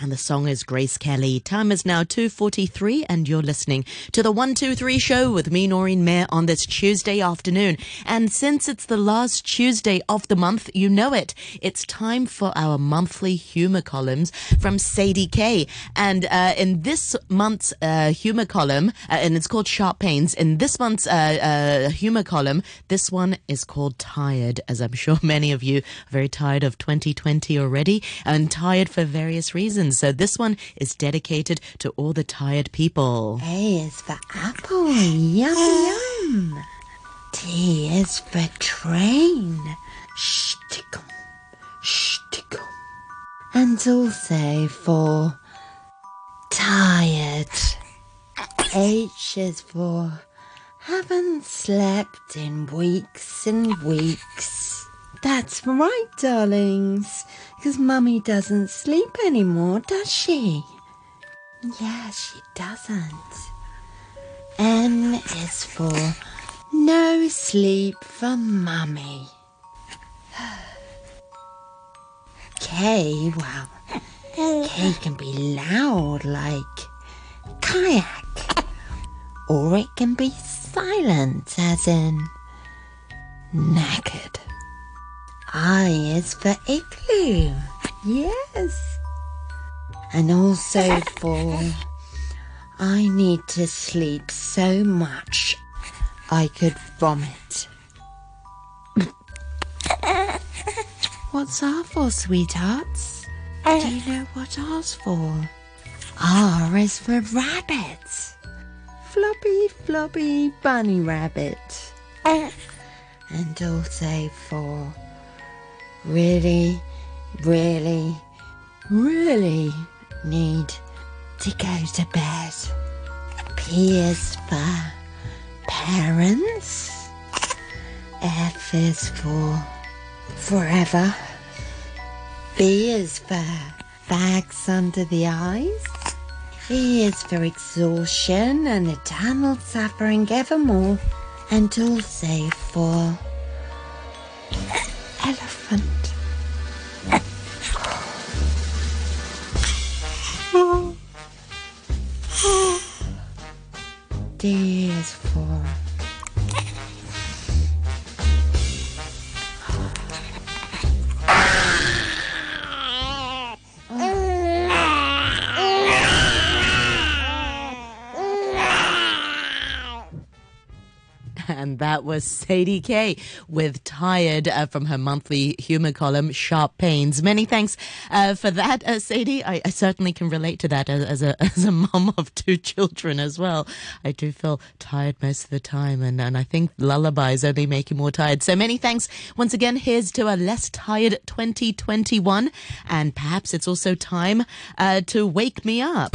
and the song is Grace Kelly. Time is now 2.43 and you're listening to the 123 show with me, Noreen Mayer, on this Tuesday afternoon. And since it's the last Tuesday of the month, you know it. It's time for our monthly humor columns from Sadie K. And uh, in this month's uh, humor column, uh, and it's called Sharp Pains, in this month's uh, uh, humor column, this one is called Tired, as I'm sure many of you are very tired of 2020 already and tired for various reasons. So this one is dedicated to all the tired people. A is for apple. Yum, yum. T is for train. Shtickum. Shtickum. And also for tired. H is for haven't slept in weeks and weeks. That's right, darlings, because Mummy doesn't sleep anymore, does she? Yes, she doesn't. N is for no sleep for Mummy. K, well, K can be loud like kayak, or it can be silent, as in knackered. I is for igloo. Yes. And also for I need to sleep so much I could vomit. What's R for, sweethearts? Do you know what R's for? R is for rabbit. Floppy, floppy, bunny rabbit. And also for really, really, really need to go to bed. P is for parents. F is for forever. B is for bags under the eyes. E is for exhaustion and eternal suffering evermore. And also for elephant. D is for And that was Sadie K with Tired uh, from her monthly humor column, Sharp Pains. Many thanks uh, for that, uh, Sadie. I, I, certainly can relate to that as, as, a, as a mom of two children as well. I do feel tired most of the time, and, and I think lullabies only make you more tired. So many thanks once again. Here's to a less tired 2021, and perhaps it's also time uh, to wake me up.